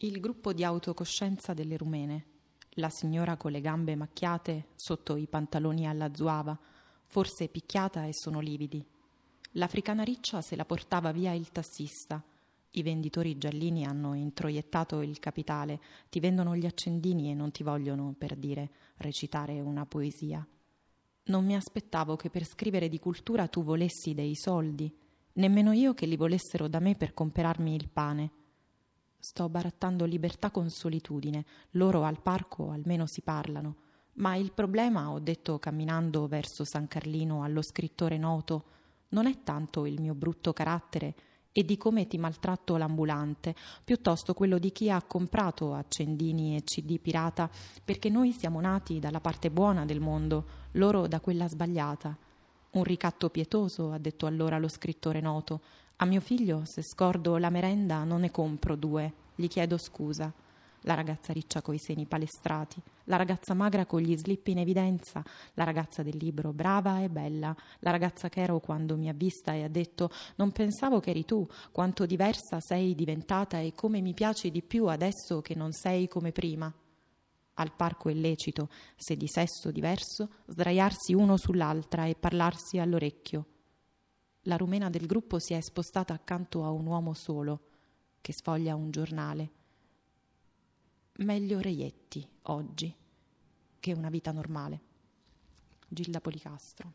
Il gruppo di autocoscienza delle rumene. La signora con le gambe macchiate sotto i pantaloni alla zuava, forse picchiata e sono lividi. L'africana riccia se la portava via il tassista. I venditori giallini hanno introiettato il capitale, ti vendono gli accendini e non ti vogliono, per dire, recitare una poesia. Non mi aspettavo che per scrivere di cultura tu volessi dei soldi, nemmeno io che li volessero da me per comperarmi il pane. Sto barattando libertà con solitudine, loro al parco almeno si parlano. Ma il problema, ho detto camminando verso San Carlino allo scrittore noto, non è tanto il mio brutto carattere e di come ti maltratto l'ambulante, piuttosto quello di chi ha comprato accendini e CD pirata, perché noi siamo nati dalla parte buona del mondo, loro da quella sbagliata. Un ricatto pietoso, ha detto allora lo scrittore noto, a mio figlio, se scordo la merenda, non ne compro due. Gli chiedo scusa. La ragazza riccia coi seni palestrati, la ragazza magra con gli slip in evidenza, la ragazza del libro brava e bella, la ragazza che ero quando mi ha vista e ha detto non pensavo che eri tu, quanto diversa sei diventata e come mi piaci di più adesso che non sei come prima. Al parco è lecito, se di sesso diverso, sdraiarsi uno sull'altra e parlarsi all'orecchio la rumena del gruppo si è spostata accanto a un uomo solo che sfoglia un giornale. Meglio reietti oggi che una vita normale. Gilda Policastro.